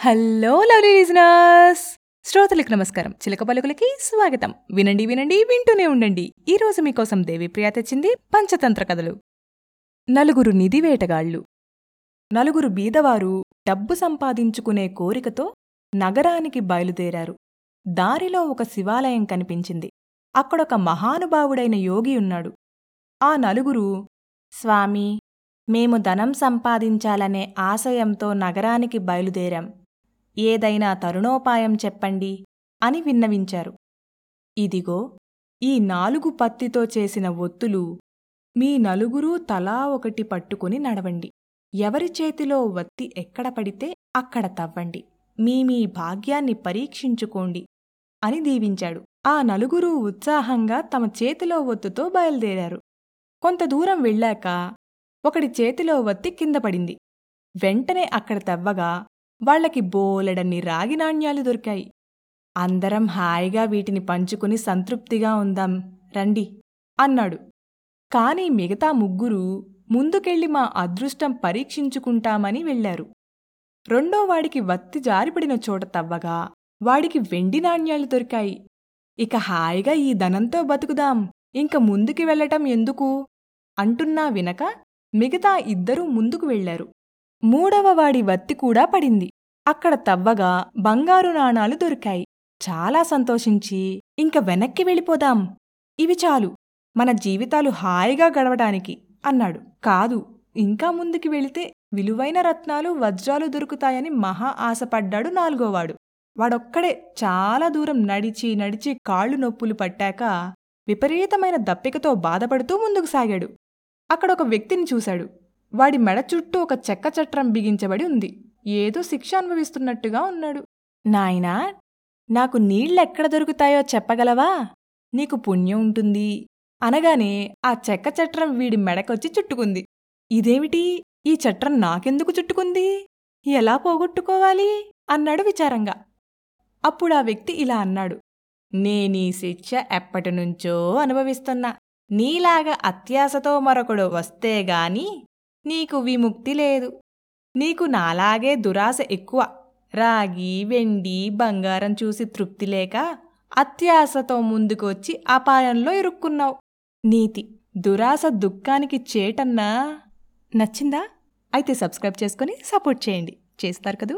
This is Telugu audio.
హలో లవ్లీ లిజనర్స్ శ్రోతలకు నమస్కారం. చిలక పలుకులకి స్వాగతం. వినండి వినండి వింటూనే ఉండండి. ఈ రోజు మీకోసం దేవిప్రియ తెచ్చింది పంచతంత్ర కథలు. నలుగురు నిధి వేటగాళ్ళు. నలుగురు బీదవారు డబ్బు సంపాదించుకునే కోరికతో నగరానికి బయలుదేరారు. దారిలో ఒక శివాలయం కనిపించింది. అక్కడొక మహానుభావుడైన యోగి ఉన్నాడు. ఆ నలుగురు స్వామి మేము ధనం సంపాదించాలనే ఆశయంతో నగరానికి బయలుదేరాం. ఏదైనా తరుణోపాయం చెప్పండి అని విన్నవించారు. ఇదిగో ఈ నాలుగు పత్తితో చేసిన ఒత్తులు మీ నలుగురూ తలా ఒకటి పట్టుకుని నడవండి. ఎవరి చేతిలో వత్తి ఎక్కడ పడితే అక్కడ తవ్వండి. మీ మీ భాగ్యాన్ని పరీక్షించుకోండి అని దీవించాడు. ఆ నలుగురూ ఉత్సాహంగా తమ చేతిలో ఒత్తుతో బయలుదేరారు. కొంత దూరం వెళ్ళాక ఒకడి చేతిలో వత్తి కింద పడింది. వెంటనే అక్కడ తవ్వగా వాళ్ళకి బోలెడన్ని రాగి నాణ్యాలు దొరికాయి. అందరం హాయిగా వీటిని పంచుకుని సంతృప్తిగా ఉందాం రండి అన్నాడు. కాని మిగతా ముగ్గురు ముందుకెళ్ళి మా అదృష్టం పరీక్షించుకుంటామని వెళ్ళారు రెండో వాడికి వత్తి జారిపడిన చోట తవ్వగా వాడికి వెండి నాణ్యాలు దొరికాయి. ఇక హాయిగా ఈ ధనంతో బతుకుదాం ఇంక ముందుకి వెళ్ళటం ఎందుకు? అంటున్నా వినక మిగతా ఇద్దరూ ముందుకు వెళ్ళారు మూడవ వాడి వత్తి కూడా పడింది. అక్కడ తవ్వగా బంగారు నాణాలు దొరికాయి. చాలా సంతోషించి ఇంక వెనక్కి వెళ్ళిపోదాం. ఇవి చాలు. మన జీవితాలు హాయిగా గడవడానికి అన్నాడు. కాదు ఇంకా ముందుకి వెళితే విలువైన రత్నాలు వజ్రాలు దొరుకుతాయని మహా ఆశపడ్డాడు నాలుగోవాడు. వాడొక్కడే చాలా దూరం నడిచి నడిచి కాళ్ళు నొప్పులు పట్టాక విపరీతమైన దప్పికతో బాధపడుతూ ముందుకు సాగాడు. అక్కడొక వ్యక్తిని చూశాడు. వాడి మెడ చుట్టూ ఒక చెక్క చట్రం బిగించబడి ఉంది. ఏదో శిక్ష అనుభవిస్తున్నట్టుగా ఉన్నాడు. నాయనా నాకు నీళ్ళెక్కడ దొరుకుతాయో చెప్పగలవా? నీకు పుణ్యం ఉంటుంది. అనగానే ఆ చెక్క చట్రం వీడి మెడకొచ్చి చుట్టుకుంది. ఇదేమిటి? ఈ చట్రం నాకెందుకు చుట్టుకుంది? ఎలా పోగొట్టుకోవాలి? అన్నాడు విచారంగా. అప్పుడా వ్యక్తి ఇలా అన్నాడు. నేనీ శిక్ష ఎప్పటినుంచో అనుభవిస్తున్నా. నీలాగా అత్యాశతో మరొకడు వస్తేగాని నీకు విముక్తి లేదు. నీకు నాలాగే దురాశ ఎక్కువ. రాగి వెండి బంగారం చూసి తృప్తి లేక అత్యాశతో ముందుకొచ్చి అపాయంలో ఇరుక్కున్నావు. నీతి దురాశ దుఃఖానికి చేటన్నా నచ్చిందా? అయితే సబ్స్క్రైబ్ చేసుకుని సపోర్ట్ చేయండి. చేస్తారు కదూ?